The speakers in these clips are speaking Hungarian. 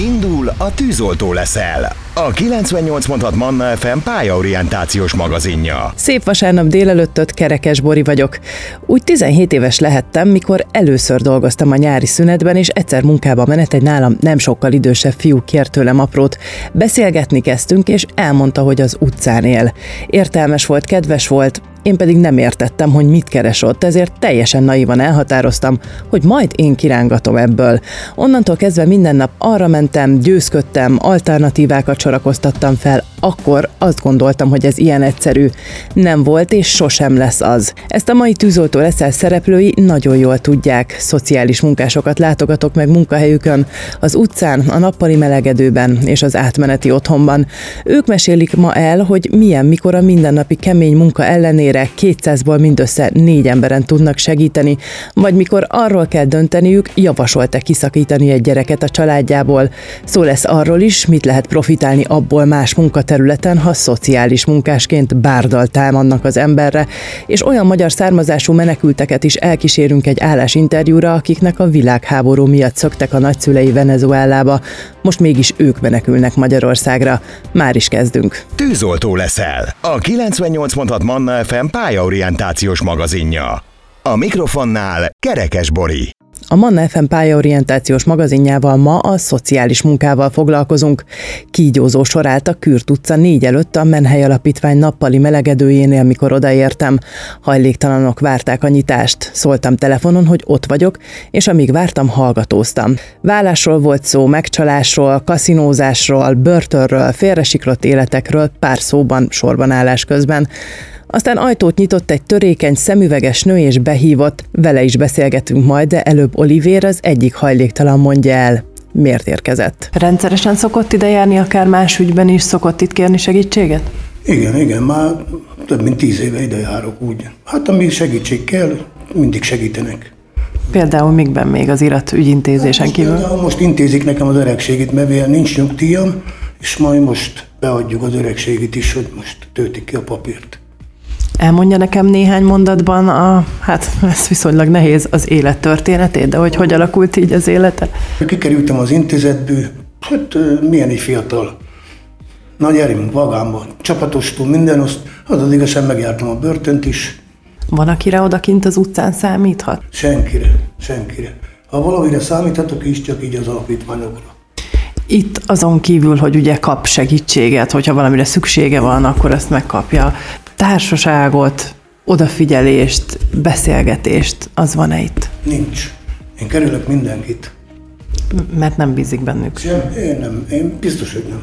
Indul a tűzoltó leszel. A 98 Manna FM pályaorientációs magazinja. Szép vasárnap délelőttöt, Kerekes Bori vagyok. Úgy 17 éves lehettem, mikor először dolgoztam a nyári szünetben, és egyszer munkába menet egy nálam nem sokkal idősebb fiú kért tőlem aprót. Beszélgetni kezdtünk, és elmondta, hogy az utcán él. Értelmes volt, kedves volt, én pedig nem értettem, hogy mit keres ott, ezért teljesen naivan elhatároztam, hogy majd én kirángatom ebből. Onnantól kezdve minden nap arra mentem, győzködtem, alternatívákat sorakoztattam fel, akkor azt gondoltam, hogy ez ilyen egyszerű. Nem volt és sosem lesz az. Ezt a mai tűzoltó leszel szereplői nagyon jól tudják. Szociális munkásokat látogatok meg munkahelyükön, az utcán, a nappali melegedőben és az átmeneti otthonban. Ők mesélik ma el, hogy milyen, mikor a mindennapi kemény munka ellenére 200-ból mindössze négy emberen tudnak segíteni, vagy mikor arról kell dönteniük, javasolt-e kiszakítani egy gyereket a családjából. Szó lesz arról is, mit lehet profitálni abból más munkat területen, ha szociális munkásként bárdal támadnak az emberre, és olyan magyar származású menekülteket is elkísérünk egy állásinterjúra, akiknek a világháború miatt szöktek a nagyszülei Venezuelába, most mégis ők menekülnek Magyarországra. Már is kezdünk. Tűzoltó leszel. A 98 Manna FM pályaorientációs magazinja. A mikrofonnál Kerekes Bori. A Manna FM pályaorientációs magazinjával ma a szociális munkával foglalkozunk. Kígyózó sor állt a Kürt utca négy előtt a Menhely Alapítvány nappali melegedőjénél, mikor odaértem. Hajléktalanok várták a nyitást. Szóltam telefonon, hogy ott vagyok, és amíg vártam, hallgatóztam. Vállásról volt szó, megcsalásról, kaszinózásról, börtönről, félresiklott életekről, pár szóban, sorban állás közben. Aztán ajtót nyitott egy törékeny, szemüveges nő és behívott, vele is beszélgetünk majd, de előbb Olivér az egyik hajléktalan mondja el, miért érkezett. Rendszeresen szokott ide járni, akár más ügyben is szokott itt kérni segítséget? Igen, igen, már több mint tíz éve ide járok úgy. Hát ami segítség kell, mindig segítenek. Például mikben még az irat ügyintézésen hát kívül? Most, most intézik nekem az öregségét, mert nincs nyugdíjam, és majd most beadjuk az öregségét is, hogy most töltik ki a papírt. Elmondja nekem néhány mondatban, a, hát ez viszonylag nehéz, az élet történetét, de hogy hogy alakult így az élete? Kikerültem az intézetből, hát milyen egy fiatal. Nagy erőm, vagámban, csapatostól, minden azt, az az igazság, megjártam a börtönt is. Van, akire odakint az utcán számíthat? Senkire, senkire. Ha valamire számíthatok is, csak így az alapítványokra. Itt azon kívül, hogy ugye kap segítséget, hogyha valamire szüksége van, akkor ezt megkapja társaságot, odafigyelést, beszélgetést, az van-e itt? Nincs. Én kerülök mindenkit. Mert nem bízik bennük. Sem, én nem. Én biztos, hogy nem.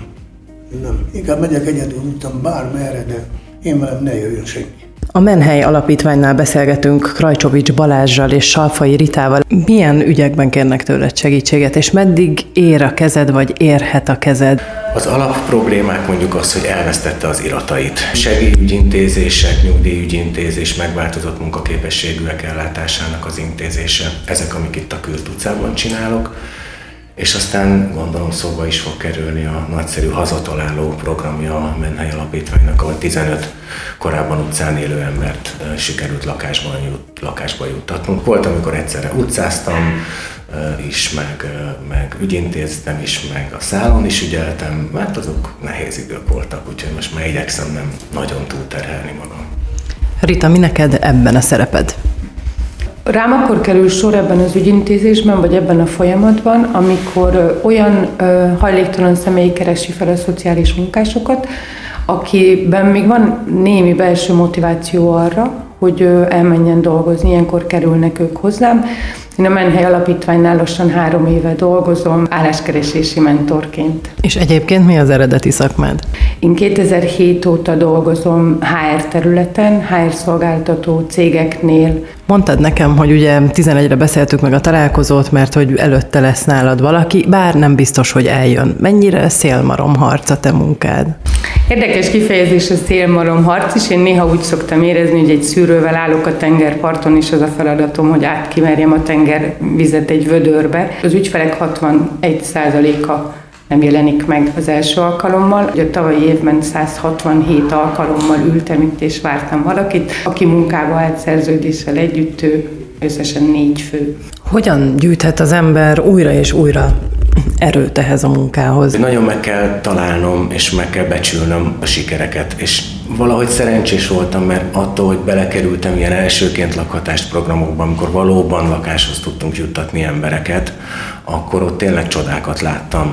Nem. Inkább megyek egyedül úton bármerre, de én velem ne jöjjön senki. A Menhely Alapítványnál beszélgetünk Krajcsovics Balázsral és Salfai Ritával. Milyen ügyekben kérnek tőled segítséget, és meddig ér a kezed, vagy érhet a kezed? Az alap problémák mondjuk az, hogy elvesztette az iratait. Segélyügyintézések, nyugdíjügyintézés, megváltozott munkaképességűek ellátásának az intézése. Ezek, amik itt a Kürt utcában csinálok és aztán gondolom szóba is fog kerülni a nagyszerű hazataláló programja a Menhely Alapítványnak, ahol 15 korábban utcán élő embert sikerült lakásban jut, lakásba juttatnunk. Volt, amikor egyszerre utcáztam is, meg, meg ügyintéztem is, meg a szálon is ügyeltem, mert azok nehéz idők voltak, úgyhogy most már igyekszem nem nagyon túlterhelni magam. Rita, mi neked ebben a szereped? Rám akkor kerül sor ebben az ügyintézésben, vagy ebben a folyamatban, amikor olyan hajléktalan személy keresi fel a szociális munkásokat, akiben még van némi belső motiváció arra, hogy elmenjen dolgozni, ilyenkor kerülnek ők hozzám. Én a Menhely Alapítványnál lassan három éve dolgozom álláskeresési mentorként. És egyébként mi az eredeti szakmád? Én 2007 óta dolgozom HR területen, HR szolgáltató cégeknél. Mondtad nekem, hogy ugye 11-re beszéltük meg a találkozót, mert hogy előtte lesz nálad valaki, bár nem biztos, hogy eljön. Mennyire szélmarom harc a te munkád? Érdekes kifejezés a szélmarom harc is. Én néha úgy szoktam érezni, hogy egy szűrővel állok a tengerparton, és az a feladatom, hogy átkimerjem a tengervizet egy vödörbe. Az ügyfelek 61%-a nem jelenik meg az első alkalommal. A tavalyi évben 167 alkalommal ültem itt és vártam valakit, aki munkába állt szerződéssel együtt, ő összesen négy fő. Hogyan gyűjthet az ember újra és újra erőt ehhez a munkához? Nagyon meg kell találnom, és meg kell becsülnöm a sikereket, és valahogy szerencsés voltam, mert attól, hogy belekerültem ilyen elsőként lakhatást programokban, amikor valóban lakáshoz tudtunk juttatni embereket, akkor ott tényleg csodákat láttam.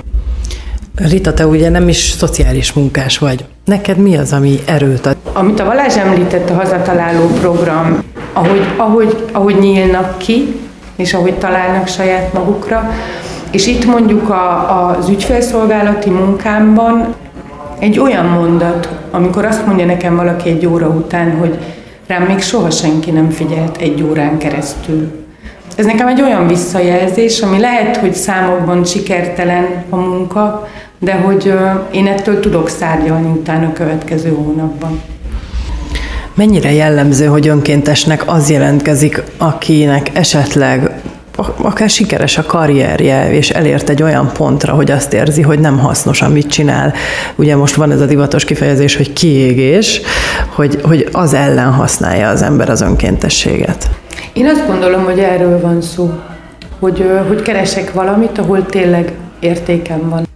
Rita, te ugye nem is szociális munkás vagy. Neked mi az, ami erőt ad? Amit a Balázs említett, a hazataláló program, ahogy, ahogy, ahogy nyílnak ki, és ahogy találnak saját magukra, és itt mondjuk a, az ügyfélszolgálati munkámban egy olyan mondat, amikor azt mondja nekem valaki egy óra után, hogy rám még soha senki nem figyelt egy órán keresztül. Ez nekem egy olyan visszajelzés, ami lehet, hogy számokban sikertelen a munka, de hogy én ettől tudok szárgyalni utána a következő hónapban. Mennyire jellemző, hogy önkéntesnek az jelentkezik, akinek esetleg akár sikeres a karrierje, és elért egy olyan pontra, hogy azt érzi, hogy nem hasznos, amit csinál. Ugye most van ez a divatos kifejezés, hogy kiégés, hogy, hogy az ellen használja az ember az önkéntességet. Én azt gondolom, hogy erről van szó, hogy, hogy keresek valamit, ahol tényleg értékem van.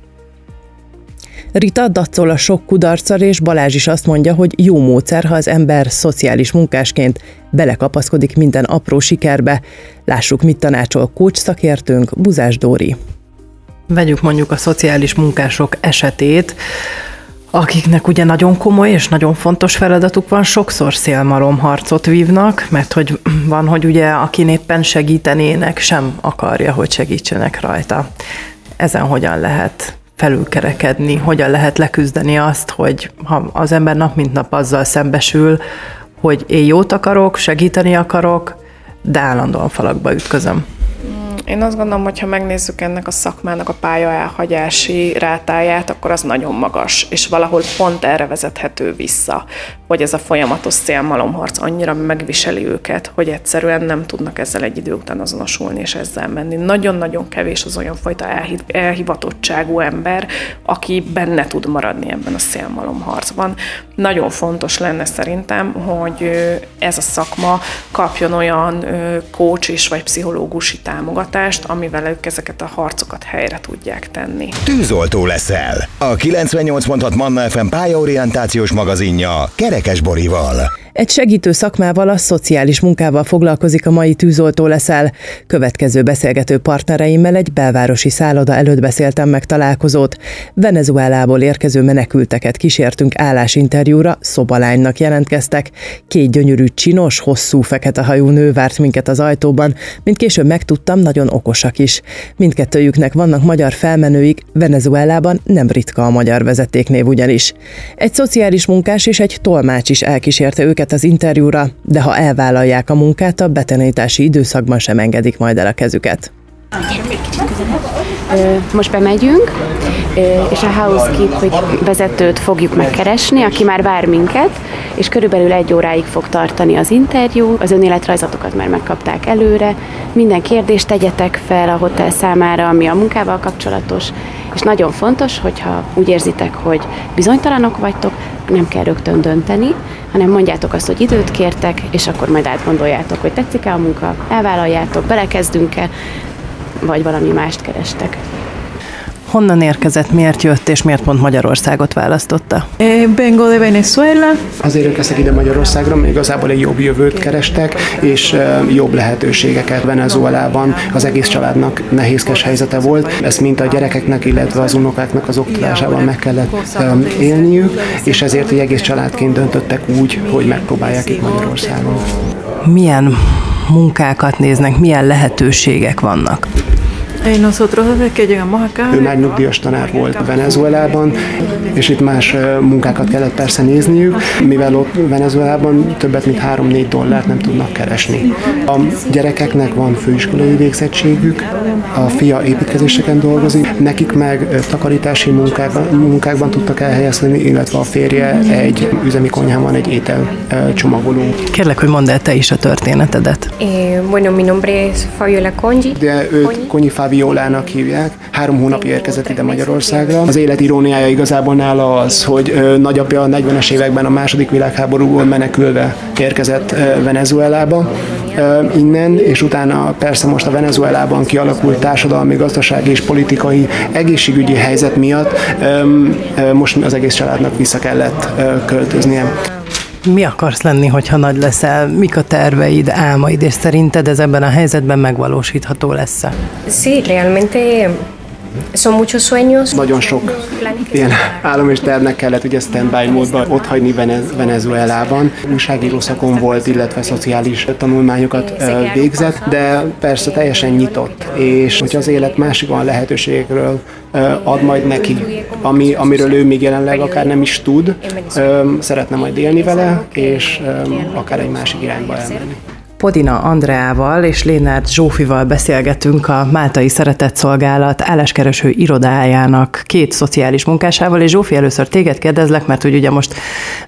Rita dacol a sok kudarccal, és Balázs is azt mondja, hogy jó módszer, ha az ember szociális munkásként belekapaszkodik minden apró sikerbe. Lássuk, mit tanácsol kócs szakértőnk, Buzás Dóri. Vegyük mondjuk a szociális munkások esetét, akiknek ugye nagyon komoly és nagyon fontos feladatuk van, sokszor szélmalom harcot vívnak, mert hogy van, hogy ugye akin éppen segítenének, sem akarja, hogy segítsenek rajta. Ezen hogyan lehet felülkerekedni, hogyan lehet leküzdeni azt, hogy ha az ember nap mint nap azzal szembesül, hogy én jót akarok, segíteni akarok, de állandóan falakba ütközöm. Én azt gondolom, hogy ha megnézzük ennek a szakmának a pálya elhagyási rátáját, akkor az nagyon magas, és valahol pont erre vezethető vissza, hogy ez a folyamatos szélmalomharc annyira megviseli őket, hogy egyszerűen nem tudnak ezzel egy idő után azonosulni és ezzel menni. Nagyon-nagyon kevés az olyan fajta elhivatottságú ember, aki benne tud maradni ebben a szélmalomharcban. Nagyon fontos lenne szerintem, hogy ez a szakma kapjon olyan coach is vagy pszichológusi támogatást, amivel ők ezeket a harcokat helyre tudják tenni. Tűzoltó leszel. A 98.6 Manna FM pályaorientációs magazinja Kerekes Borival. Egy segítő szakmával, a szociális munkával foglalkozik a mai tűzoltó leszel. Következő beszélgető partnereimmel egy belvárosi szálloda előtt beszéltem meg találkozót. Venezuelából érkező menekülteket kísértünk állásinterjúra, szobalánynak jelentkeztek. Két gyönyörű, csinos, hosszú, fekete hajú nő várt minket az ajtóban, mint később megtudtam, nagyon okosak is. Mindkettőjüknek vannak magyar felmenőik, Venezuelában nem ritka a magyar vezetéknév ugyanis. Egy szociális munkás és egy tolmács is elkísérte őket őket az interjúra, de ha elvállalják a munkát, a betanítási időszakban sem engedik majd el a kezüket. Most bemegyünk, és a housekeep vezetőt fogjuk megkeresni, aki már vár minket, és körülbelül egy óráig fog tartani az interjú, az önéletrajzatokat már megkapták előre, minden kérdést tegyetek fel a hotel számára, ami a munkával kapcsolatos, és nagyon fontos, hogyha úgy érzitek, hogy bizonytalanok vagytok, nem kell rögtön dönteni, hanem mondjátok azt, hogy időt kértek, és akkor majd átgondoljátok, hogy tetszik-e a munka, elvállaljátok, belekezdünk-e, vagy valami mást kerestek. Honnan érkezett, miért jött, és miért pont Magyarországot választotta? Eh, vengo de Venezuela. Azért érkeztek ide Magyarországra, mert igazából egy jobb jövőt kerestek, és eh, jobb lehetőségeket Venezuelában. Az egész családnak nehézkes helyzete volt. Ezt mint a gyerekeknek, illetve az unokáknak az oktatásában meg kellett eh, élniük, és ezért egy egész családként döntöttek úgy, hogy megpróbálják itt Magyarországon. Milyen munkákat néznek, milyen lehetőségek vannak? Nosotros desde que llegamos acá... Ő már nyugdíjas tanár volt Venezuelában, és itt más munkákat kellett persze nézniük, mivel ott Venezuelában többet mint 3-4 dollárt nem tudnak keresni. A gyerekeknek van főiskolai végzettségük, a fia építkezéseken dolgozik, nekik meg takarítási munkákban, munkákban tudtak elhelyezkedni, illetve a férje egy üzemi konyhában egy étel csomagoló. Kérlek, hogy mondd el te is a történetedet. Eh, bueno, mi nombre es Fabiola Congi. De őt Konyi Fabiolának hívják. Három hónap érkezett ide Magyarországra. Az élet iróniája igazából nála az, hogy nagyapja a 40-es években a második világháborúból menekülve érkezett Venezuelába, innen, és utána persze most a Venezuelában kialakult társadalmi, gazdasági és politikai egészségügyi helyzet miatt most az egész családnak vissza kellett költöznie. Mi akarsz lenni, hogyha nagy leszel? Mik a terveid, álmaid, és szerinted ez ebben a helyzetben megvalósítható lesz-e? Sí, realmente Son muchos sueños. Nagyon sok ilyen álom és tervnek kellett ugye standby módban ott hagyni Venezuelában. Újságíró szakon volt, illetve szociális tanulmányokat végzett, de persze teljesen nyitott. És hogyha az élet másik van lehetőségekről ad majd neki, ami, amiről ő még jelenleg akár nem is tud, szeretne majd élni vele, és akár egy másik irányba elmenni. Podina Andreával és Lénárt Zsófival beszélgetünk a Máltai Szeretetszolgálat álláskereső irodájának két szociális munkásával, és Zsófi, először téged kérdezlek, mert hogy ugye most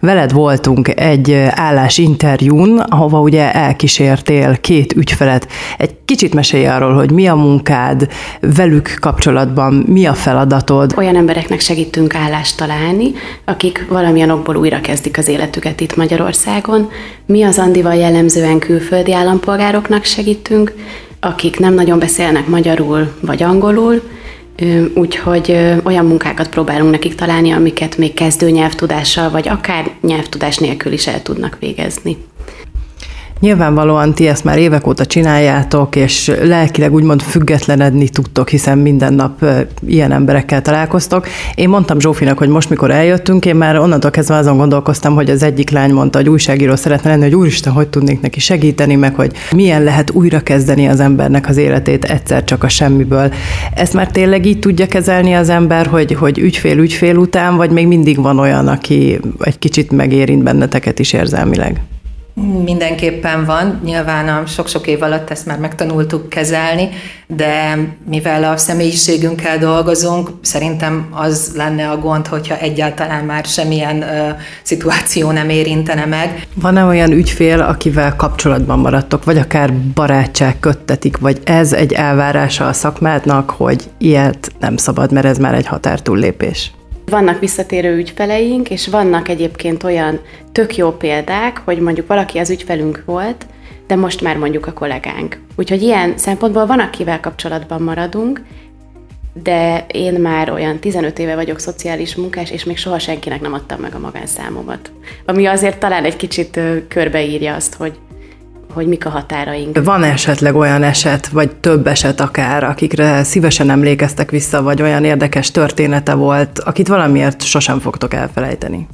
veled voltunk egy állásinterjún, ahova ugye elkísértél két ügyfelet. Egy kicsit mesélj arról, hogy mi a munkád velük kapcsolatban, mi a feladatod. Olyan embereknek segítünk állást találni, akik valamilyen okból újra kezdik az életüket itt Magyarországon. Mi az Andival jellemzően külföld külföldi állampolgároknak segítünk, akik nem nagyon beszélnek magyarul vagy angolul, úgyhogy olyan munkákat próbálunk nekik találni, amiket még kezdő nyelvtudással, vagy akár nyelvtudás nélkül is el tudnak végezni. Nyilvánvalóan ti ezt már évek óta csináljátok, és lelkileg úgymond függetlenedni tudtok, hiszen minden nap ilyen emberekkel találkoztok. Én mondtam Zsófinak, hogy most, mikor eljöttünk, én már onnantól kezdve azon gondolkoztam, hogy az egyik lány mondta, hogy újságíró szeretne lenni, hogy úristen, hogy tudnék neki segíteni, meg hogy milyen lehet újrakezdeni az embernek az életét egyszer csak a semmiből. Ezt már tényleg így tudja kezelni az ember, hogy, hogy ügyfél ügyfél után, vagy még mindig van olyan, aki egy kicsit megérint benneteket is érzelmileg? Mindenképpen van, nyilván a sok-sok év alatt ezt már megtanultuk kezelni, de mivel a személyiségünkkel dolgozunk, szerintem az lenne a gond, hogyha egyáltalán már semmilyen ö, szituáció nem érintene meg. Van-e olyan ügyfél, akivel kapcsolatban maradtok, vagy akár barátság köttetik, vagy ez egy elvárása a szakmádnak, hogy ilyet nem szabad, mert ez már egy határtúllépés? Vannak visszatérő ügyfeleink, és vannak egyébként olyan tök jó példák, hogy mondjuk valaki az ügyfelünk volt, de most már mondjuk a kollégánk. Úgyhogy ilyen szempontból van, akivel kapcsolatban maradunk, de én már olyan 15 éve vagyok szociális munkás, és még soha senkinek nem adtam meg a magánszámomat. Ami azért talán egy kicsit körbeírja azt, hogy hogy mik a határaink. Van esetleg olyan eset, vagy több eset akár, akikre szívesen emlékeztek vissza, vagy olyan érdekes története volt, akit valamiért sosem fogtok elfelejteni?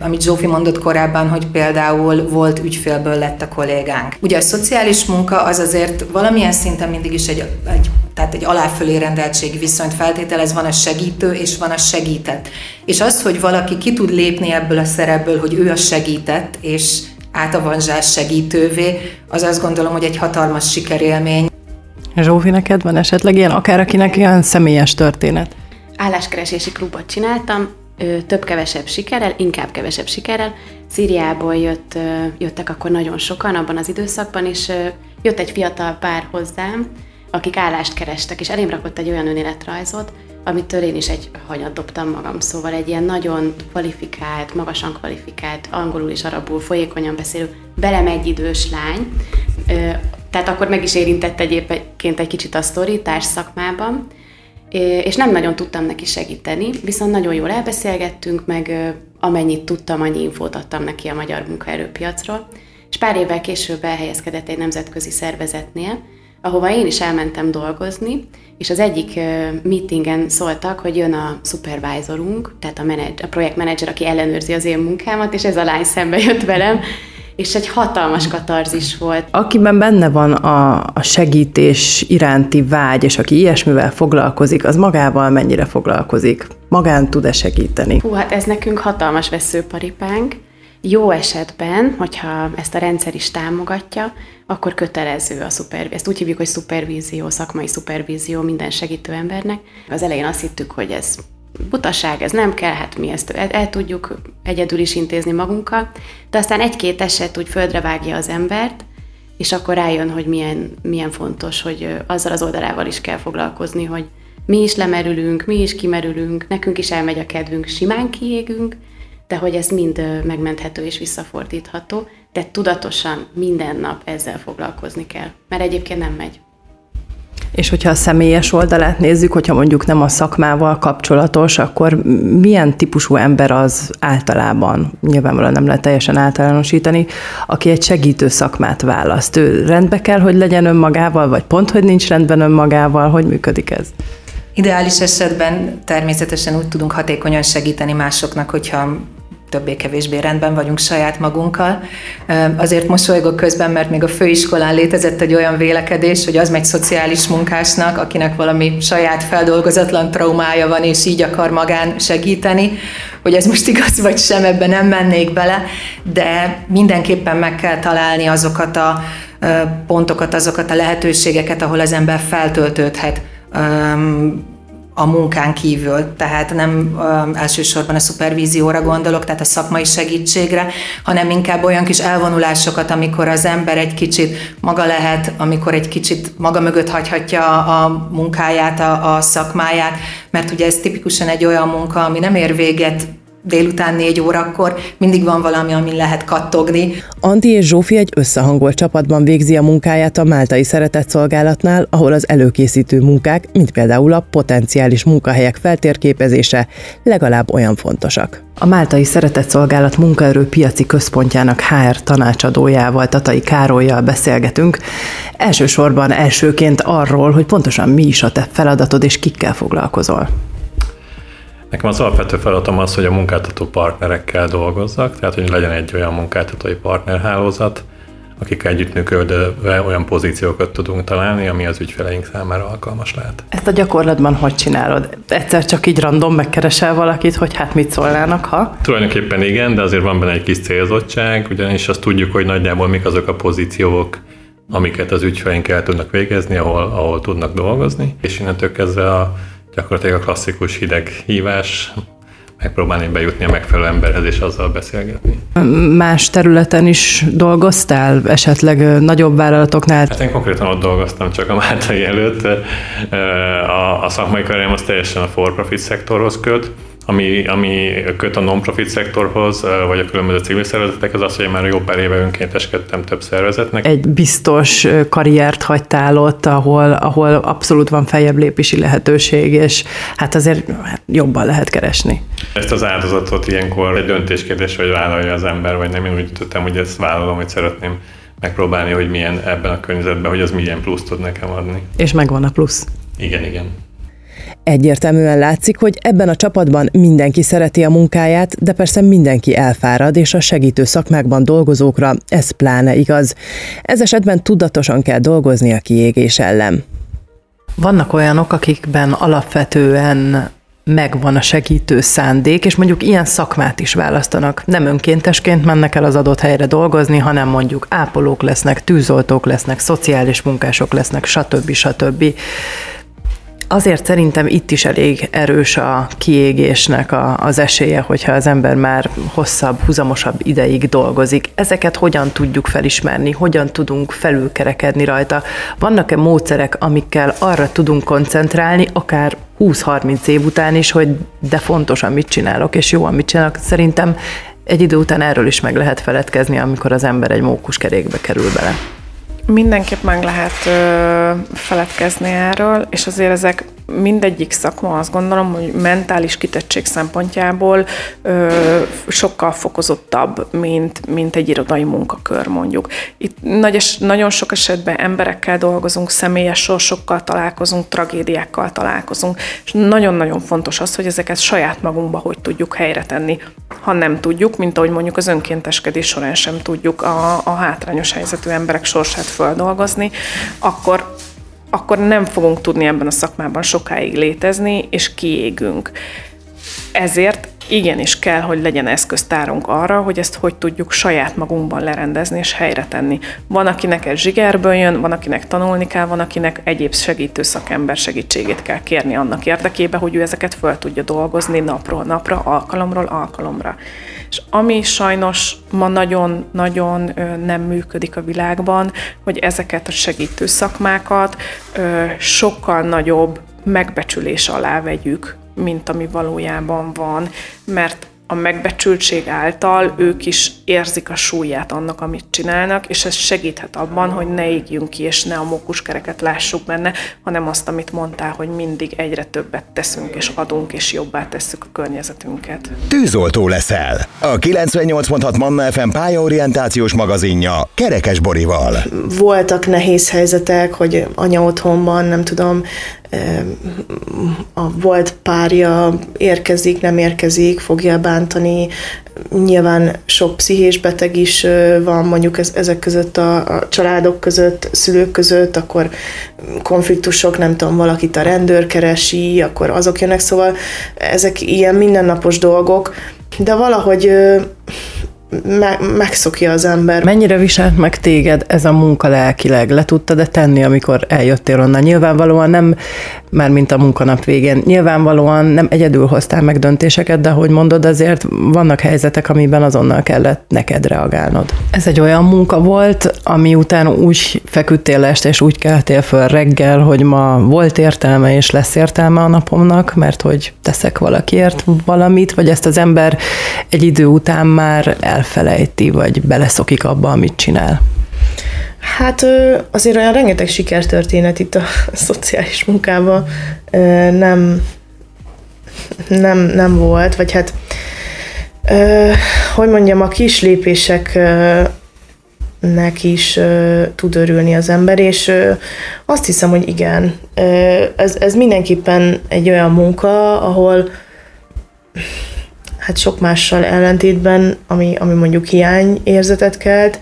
amit Zsófi mondott korábban, hogy például volt ügyfélből lett a kollégánk. Ugye a szociális munka az azért valamilyen szinten mindig is egy, egy tehát egy aláfölé rendeltségi viszonyt feltételez, van a segítő és van a segített. És az, hogy valaki ki tud lépni ebből a szerepből, hogy ő a segített, és átavanzsás segítővé, az azt gondolom, hogy egy hatalmas sikerélmény. Zsófi, neked van esetleg ilyen, akár akinek ilyen személyes történet? Álláskeresési klubot csináltam, több-kevesebb sikerrel, inkább kevesebb sikerrel. Szíriából jött, jöttek akkor nagyon sokan abban az időszakban, és jött egy fiatal pár hozzám, akik állást kerestek, és elém rakott egy olyan önéletrajzot, amitől én is egy hanyat dobtam magam, szóval egy ilyen nagyon kvalifikált, magasan kvalifikált, angolul és arabul folyékonyan beszélő, velem egy idős lány, tehát akkor meg is érintett egyébként egy kicsit a sztori szakmában, és nem nagyon tudtam neki segíteni, viszont nagyon jól elbeszélgettünk, meg amennyit tudtam, annyi infót adtam neki a magyar munkaerőpiacról, és pár évvel később elhelyezkedett egy nemzetközi szervezetnél, ahova én is elmentem dolgozni, és az egyik meetingen szóltak, hogy jön a supervisorunk, tehát a, menedzs, a projektmenedzser, aki ellenőrzi az én munkámat, és ez a lány szembe jött velem, és egy hatalmas katarzis volt. Akiben benne van a, a segítés iránti vágy, és aki ilyesmivel foglalkozik, az magával mennyire foglalkozik? Magán tud-e segíteni? Hú, hát ez nekünk hatalmas veszőparipánk, jó esetben, hogyha ezt a rendszer is támogatja, akkor kötelező a szuper, ezt úgy hívjuk, hogy szupervízió, szakmai szupervízió minden segítő embernek. Az elején azt hittük, hogy ez butaság, ez nem kell, hát mi ezt el, el tudjuk egyedül is intézni magunkkal, de aztán egy-két eset úgy földre vágja az embert, és akkor rájön, hogy milyen, milyen fontos, hogy azzal az oldalával is kell foglalkozni, hogy mi is lemerülünk, mi is kimerülünk, nekünk is elmegy a kedvünk, simán kiégünk, de hogy ez mind megmenthető és visszafordítható, de tudatosan minden nap ezzel foglalkozni kell, mert egyébként nem megy. És hogyha a személyes oldalát nézzük, hogyha mondjuk nem a szakmával kapcsolatos, akkor milyen típusú ember az általában, nyilvánvalóan nem lehet teljesen általánosítani, aki egy segítő szakmát választ. Ő rendbe kell, hogy legyen önmagával, vagy pont, hogy nincs rendben önmagával, hogy működik ez? Ideális esetben természetesen úgy tudunk hatékonyan segíteni másoknak, hogyha többé-kevésbé rendben vagyunk saját magunkkal. Azért mosolygok közben, mert még a főiskolán létezett egy olyan vélekedés, hogy az megy szociális munkásnak, akinek valami saját feldolgozatlan traumája van, és így akar magán segíteni, hogy ez most igaz vagy sem, ebben nem mennék bele, de mindenképpen meg kell találni azokat a pontokat, azokat a lehetőségeket, ahol az ember feltöltődhet a munkán kívül, tehát nem elsősorban a szupervízióra gondolok, tehát a szakmai segítségre, hanem inkább olyan kis elvonulásokat, amikor az ember egy kicsit maga lehet, amikor egy kicsit maga mögött hagyhatja a munkáját, a, a szakmáját, mert ugye ez tipikusan egy olyan munka, ami nem ér véget délután négy órakor mindig van valami, amin lehet kattogni. Andi és Zsófi egy összehangolt csapatban végzi a munkáját a Máltai Szeretetszolgálatnál, ahol az előkészítő munkák, mint például a potenciális munkahelyek feltérképezése legalább olyan fontosak. A Máltai Szeretetszolgálat munkaerőpiaci központjának HR tanácsadójával, Tatai Károlyjal beszélgetünk. Elsősorban elsőként arról, hogy pontosan mi is a te feladatod és kikkel foglalkozol. Nekem az alapvető feladatom az, hogy a munkáltató partnerekkel dolgozzak, tehát hogy legyen egy olyan munkáltatói partnerhálózat, akik együttműködve olyan pozíciókat tudunk találni, ami az ügyfeleink számára alkalmas lehet. Ezt a gyakorlatban hogy csinálod? Egyszer csak így random megkeresel valakit, hogy hát mit szólnának, ha? Tulajdonképpen igen, de azért van benne egy kis célzottság, ugyanis azt tudjuk, hogy nagyjából mik azok a pozíciók, amiket az ügyfeleink el tudnak végezni, ahol, ahol tudnak dolgozni, és innentől kezdve a gyakorlatilag a klasszikus hideg hívás, megpróbálni bejutni a megfelelő emberhez és azzal beszélgetni. Más területen is dolgoztál, esetleg nagyobb vállalatoknál? Hát én konkrétan ott dolgoztam csak a Máltai előtt. A, a szakmai karrierem az teljesen a for-profit szektorhoz köt, ami, ami köt a non-profit szektorhoz, vagy a különböző civil szervezetekhez, az, hogy már jó pár éve önkénteskedtem több szervezetnek. Egy biztos karriert hagytál ott, ahol, ahol abszolút van feljebb lépési lehetőség, és hát azért jobban lehet keresni. Ezt az áldozatot ilyenkor egy döntéskérdés, hogy vállalja az ember, vagy nem. Én úgy tudtam, hogy ezt vállalom, hogy szeretném megpróbálni, hogy milyen ebben a környezetben, hogy az milyen plusz tud nekem adni. És megvan a plusz. Igen, igen. Egyértelműen látszik, hogy ebben a csapatban mindenki szereti a munkáját, de persze mindenki elfárad, és a segítő szakmákban dolgozókra ez pláne igaz. Ez esetben tudatosan kell dolgozni a kiégés ellen. Vannak olyanok, akikben alapvetően megvan a segítő szándék, és mondjuk ilyen szakmát is választanak. Nem önkéntesként mennek el az adott helyre dolgozni, hanem mondjuk ápolók lesznek, tűzoltók lesznek, szociális munkások lesznek, stb. stb. Azért szerintem itt is elég erős a kiégésnek a, az esélye, hogyha az ember már hosszabb, huzamosabb ideig dolgozik. Ezeket hogyan tudjuk felismerni, hogyan tudunk felülkerekedni rajta? Vannak-e módszerek, amikkel arra tudunk koncentrálni, akár 20-30 év után is, hogy de fontos, amit csinálok, és jó, amit csinálok. Szerintem egy idő után erről is meg lehet feledkezni, amikor az ember egy mókuskerékbe kerül bele. Mindenképp meg lehet ö, feledkezni erről, és azért ezek mindegyik szakma azt gondolom, hogy mentális kitettség szempontjából ö, sokkal fokozottabb, mint, mint egy irodai munkakör mondjuk. Itt nagy nagyon sok esetben emberekkel dolgozunk, személyes sorsokkal találkozunk, tragédiákkal találkozunk, és nagyon-nagyon fontos az, hogy ezeket saját magunkba hogy tudjuk helyre tenni. Ha nem tudjuk, mint ahogy mondjuk az önkénteskedés során sem tudjuk a, a hátrányos helyzetű emberek sorsát földolgozni, akkor akkor nem fogunk tudni ebben a szakmában sokáig létezni, és kiégünk. Ezért igenis kell, hogy legyen eszköztárunk arra, hogy ezt hogy tudjuk saját magunkban lerendezni és helyre tenni. Van, akinek ez zsigerből jön, van, akinek tanulni kell, van, akinek egyéb segítő szakember segítségét kell kérni annak érdekében, hogy ő ezeket föl tudja dolgozni napról napra, alkalomról alkalomra. És ami sajnos ma nagyon-nagyon nem működik a világban, hogy ezeket a segítő szakmákat sokkal nagyobb megbecsülés alá vegyük, mint ami valójában van, mert a megbecsültség által ők is érzik a súlyát annak, amit csinálnak, és ez segíthet abban, hogy ne égjünk ki, és ne a mókuskereket lássuk benne, hanem azt, amit mondtál, hogy mindig egyre többet teszünk, és adunk, és jobbá tesszük a környezetünket. Tűzoltó leszel. A 98.6 Manna FM pályaorientációs magazinja Kerekes Borival. Voltak nehéz helyzetek, hogy anya otthonban, nem tudom, a volt párja érkezik, nem érkezik, fogja bántani. Nyilván sok pszichés beteg is van mondjuk ezek között a, a családok között, szülők között, akkor konfliktusok, nem tudom, valakit a rendőr keresi, akkor azok jönnek, szóval ezek ilyen mindennapos dolgok, de valahogy me- megszokja az ember. Mennyire viselt meg téged ez a munka lelkileg? Le tudtad-e tenni, amikor eljöttél onnan? Nyilvánvalóan nem, már mint a munkanap végén, nyilvánvalóan nem egyedül hoztál meg döntéseket, de ahogy mondod, azért vannak helyzetek, amiben azonnal kellett neked reagálnod. Ez egy olyan munka volt, ami után úgy feküdtél este, és úgy keltél föl reggel, hogy ma volt értelme, és lesz értelme a napomnak, mert hogy teszek valakiért valamit, vagy ezt az ember egy idő után már el elfelejti, vagy beleszokik abba, amit csinál? Hát azért olyan rengeteg sikertörténet itt a, szociális munkában nem, nem, nem volt, vagy hát hogy mondjam, a kis lépéseknek is tud örülni az ember, és azt hiszem, hogy igen, ez, ez mindenképpen egy olyan munka, ahol hát sok mással ellentétben, ami, ami mondjuk hiány érzetet kelt,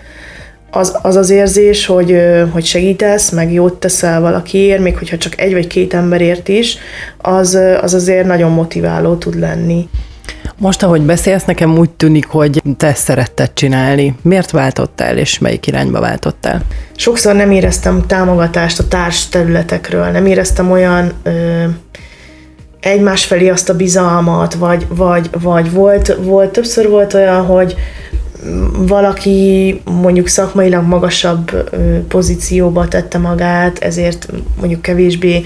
az, az az érzés, hogy, hogy segítesz, meg jót teszel valakiért, még hogyha csak egy vagy két emberért is, az, az azért nagyon motiváló tud lenni. Most, ahogy beszélsz, nekem úgy tűnik, hogy te szeretted csinálni. Miért váltottál, és melyik irányba váltottál? Sokszor nem éreztem támogatást a társ területekről, nem éreztem olyan ö, egymás felé azt a bizalmat, vagy, vagy, vagy volt, volt, többször volt olyan, hogy valaki mondjuk szakmailag magasabb pozícióba tette magát, ezért mondjuk kevésbé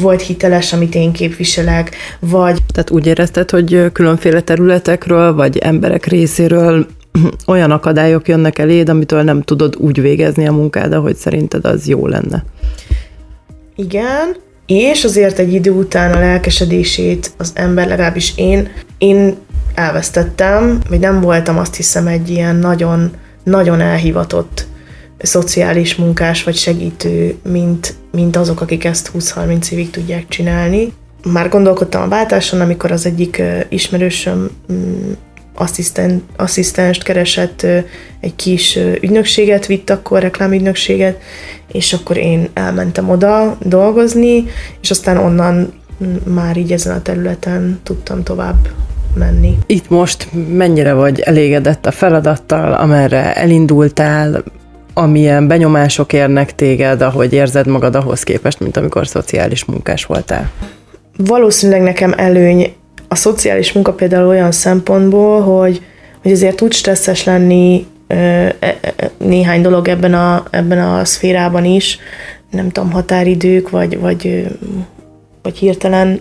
volt hiteles, amit én képviselek, vagy... Tehát úgy érezted, hogy különféle területekről, vagy emberek részéről olyan akadályok jönnek eléd, amitől nem tudod úgy végezni a munkád, ahogy szerinted az jó lenne. Igen, és azért egy idő után a lelkesedését az ember, legalábbis én, én elvesztettem, vagy nem voltam azt hiszem egy ilyen nagyon, nagyon elhivatott szociális munkás vagy segítő, mint, mint azok, akik ezt 20-30 évig tudják csinálni. Már gondolkodtam a váltáson, amikor az egyik ismerősöm asszisztent, asszisztenst keresett, egy kis ügynökséget vitt akkor, reklámügynökséget, és akkor én elmentem oda dolgozni, és aztán onnan már így ezen a területen tudtam tovább menni. Itt most mennyire vagy elégedett a feladattal, amerre elindultál, amilyen benyomások érnek téged, ahogy érzed magad ahhoz képest, mint amikor szociális munkás voltál? Valószínűleg nekem előny a szociális munka például olyan szempontból, hogy, hogy azért tud stresszes lenni e, e, néhány dolog ebben a, ebben a szférában is, nem tudom, határidők, vagy, vagy, vagy hirtelen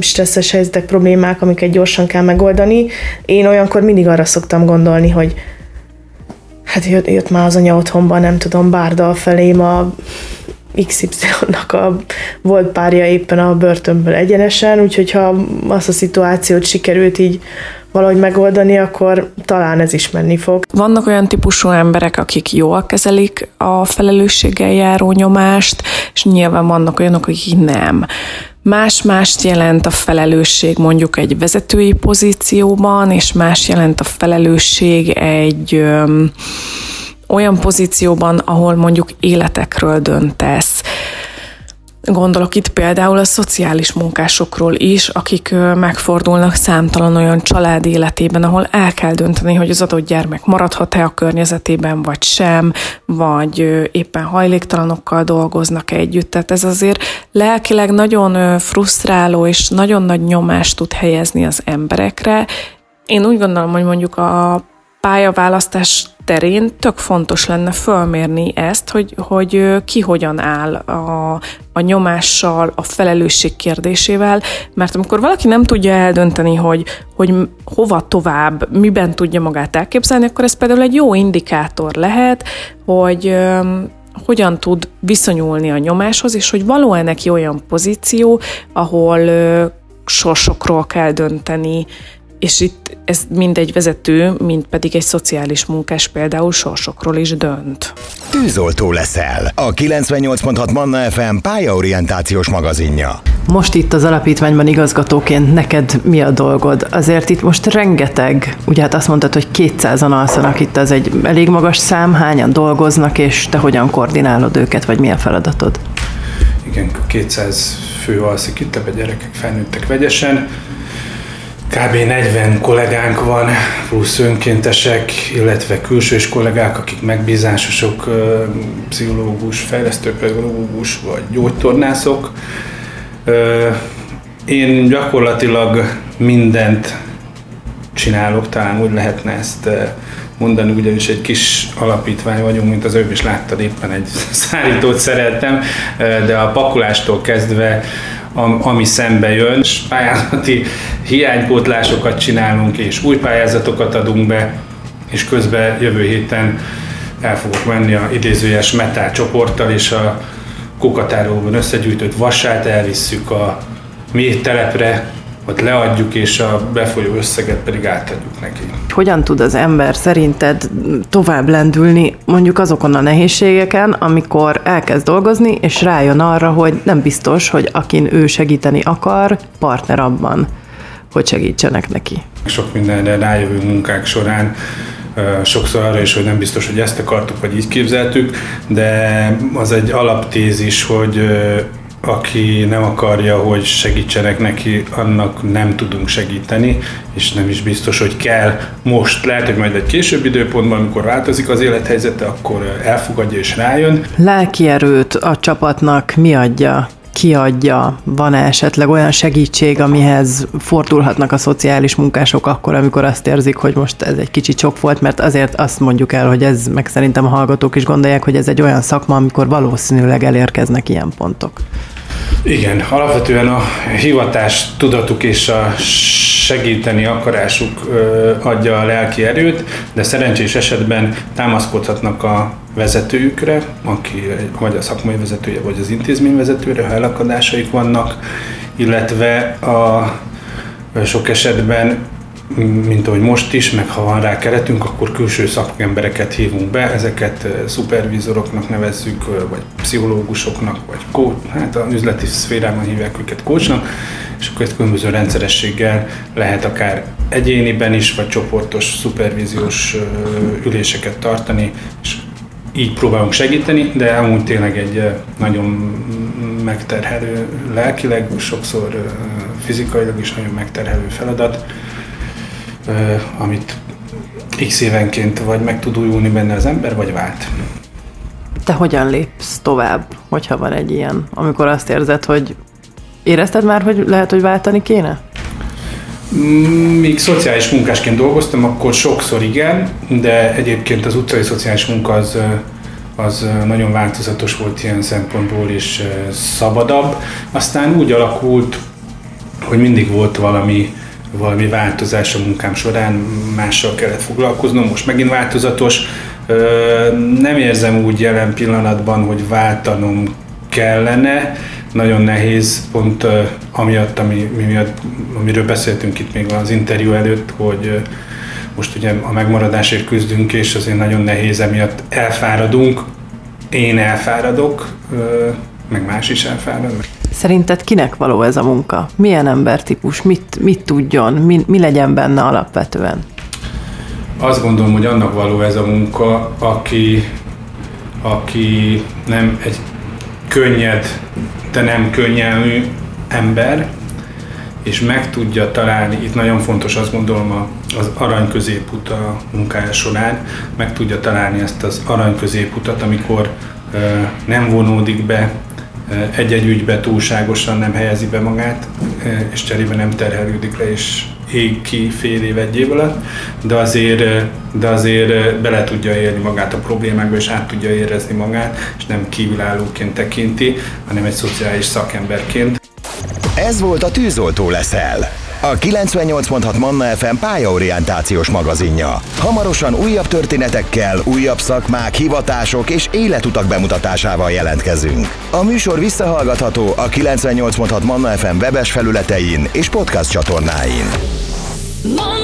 stresszes helyzetek, problémák, amiket gyorsan kell megoldani. Én olyankor mindig arra szoktam gondolni, hogy hát jött, jött már az anya otthonban, nem tudom, bárdal felém a XY-nak a volt párja éppen a börtönből egyenesen, úgyhogy ha azt a szituációt sikerült így valahogy megoldani, akkor talán ez is menni fog. Vannak olyan típusú emberek, akik jól kezelik a felelősséggel járó nyomást, és nyilván vannak olyanok, akik nem. Más-mást jelent a felelősség mondjuk egy vezetői pozícióban, és más jelent a felelősség egy öm, olyan pozícióban, ahol mondjuk életekről döntesz. Gondolok itt például a szociális munkásokról is, akik megfordulnak számtalan olyan család életében, ahol el kell dönteni, hogy az adott gyermek maradhat-e a környezetében, vagy sem, vagy éppen hajléktalanokkal dolgoznak együtt. Tehát ez azért lelkileg nagyon frusztráló és nagyon nagy nyomást tud helyezni az emberekre. Én úgy gondolom, hogy mondjuk a pályaválasztás terén tök fontos lenne fölmérni ezt, hogy, hogy ki hogyan áll a, a nyomással, a felelősség kérdésével, mert amikor valaki nem tudja eldönteni, hogy, hogy hova tovább, miben tudja magát elképzelni, akkor ez például egy jó indikátor lehet, hogy hogyan tud viszonyulni a nyomáshoz, és hogy való-e neki olyan pozíció, ahol sorsokról kell dönteni, és itt ez mind egy vezető, mind pedig egy szociális munkás például sorsokról is dönt. Tűzoltó leszel. A 98.6 Manna FM pályaorientációs magazinja. Most itt az alapítványban igazgatóként neked mi a dolgod? Azért itt most rengeteg, ugye hát azt mondtad, hogy 200-an alszanak itt, az egy elég magas szám, hányan dolgoznak, és te hogyan koordinálod őket, vagy milyen feladatod? Igen, 200 fő alszik itt, a gyerekek felnőttek vegyesen Kb. 40 kollégánk van, plusz önkéntesek, illetve külsős kollégák, akik megbízásosok, pszichológus, fejlesztőpedagógus vagy gyógytornászok. Én gyakorlatilag mindent csinálok, talán úgy lehetne ezt mondani, ugyanis egy kis alapítvány vagyunk, mint az ő is láttad, éppen egy szállítót szerettem, de a pakolástól kezdve ami szembe jön, és pályázati hiánypótlásokat csinálunk, és új pályázatokat adunk be, és közben jövő héten el fogok menni a idézőjes metál csoporttal, és a kukatáróban összegyűjtött vasát elvisszük a mély telepre, ott leadjuk, és a befolyó összeget pedig átadjuk neki. Hogyan tud az ember szerinted tovább lendülni mondjuk azokon a nehézségeken, amikor elkezd dolgozni, és rájön arra, hogy nem biztos, hogy akin ő segíteni akar, partner abban, hogy segítsenek neki? Sok mindenre rájövő munkák során sokszor arra is, hogy nem biztos, hogy ezt akartuk, vagy így képzeltük, de az egy alaptézis, hogy aki nem akarja, hogy segítsenek neki, annak nem tudunk segíteni, és nem is biztos, hogy kell most. Lehet, hogy majd egy később időpontban, amikor változik az élethelyzete, akkor elfogadja és rájön. Lelki erőt a csapatnak mi adja? Kiadja, van-e esetleg olyan segítség, amihez fordulhatnak a szociális munkások akkor, amikor azt érzik, hogy most ez egy kicsit sok volt, mert azért azt mondjuk el, hogy ez, meg szerintem a hallgatók is gondolják, hogy ez egy olyan szakma, amikor valószínűleg elérkeznek ilyen pontok. Igen, alapvetően a hivatás tudatuk és a segíteni akarásuk adja a lelki erőt, de szerencsés esetben támaszkodhatnak a vezetőjükre, aki vagy a szakmai vezetője, vagy az intézmény vezetőre, ha elakadásaik vannak, illetve a sok esetben mint ahogy most is, meg ha van rá keretünk, akkor külső szakembereket hívunk be, ezeket szupervizoroknak nevezzük, vagy pszichológusoknak, vagy coach, hát a üzleti szférában hívják őket coachnak, és akkor ezt különböző rendszerességgel lehet akár egyéniben is, vagy csoportos szupervíziós üléseket tartani, és így próbálunk segíteni, de amúgy tényleg egy nagyon megterhelő, lelkileg, sokszor fizikailag is nagyon megterhelő feladat, amit x évenként vagy meg tud újulni benne az ember, vagy vált. Te hogyan lépsz tovább, hogyha van egy ilyen, amikor azt érzed, hogy érezted már, hogy lehet, hogy váltani kéne? Míg szociális munkásként dolgoztam, akkor sokszor igen, de egyébként az utcai szociális munka az, az nagyon változatos volt ilyen szempontból, és szabadabb. Aztán úgy alakult, hogy mindig volt valami, valami változás a munkám során, mással kellett foglalkoznom, most megint változatos. Nem érzem úgy jelen pillanatban, hogy váltanom kellene, nagyon nehéz, pont amiatt, ami, miatt, amiről beszéltünk itt még az interjú előtt, hogy most ugye a megmaradásért küzdünk, és azért nagyon nehéz, emiatt elfáradunk, én elfáradok, meg más is elfárad. Szerinted kinek való ez a munka? Milyen embertípus? Mit, mit tudjon? Mi, mi legyen benne alapvetően? Azt gondolom, hogy annak való ez a munka, aki, aki nem egy könnyed de nem könnyelmű ember, és meg tudja találni, itt nagyon fontos azt gondolom az arany középút a munkája során, meg tudja találni ezt az arany középutat, amikor nem vonódik be egy-egy ügybe túlságosan nem helyezi be magát, és cserébe nem terhelődik le, és ég ki fél év, egy év alatt, de azért, de azért bele tudja élni magát a problémákba, és át tudja érezni magát, és nem kívülállóként tekinti, hanem egy szociális szakemberként. Ez volt a Tűzoltó leszel. A 98.6 Manna FM pályaorientációs magazinja. Hamarosan újabb történetekkel, újabb szakmák, hivatások és életutak bemutatásával jelentkezünk. A műsor visszahallgatható a 98.6 Manna FM webes felületein és podcast csatornáin. Manna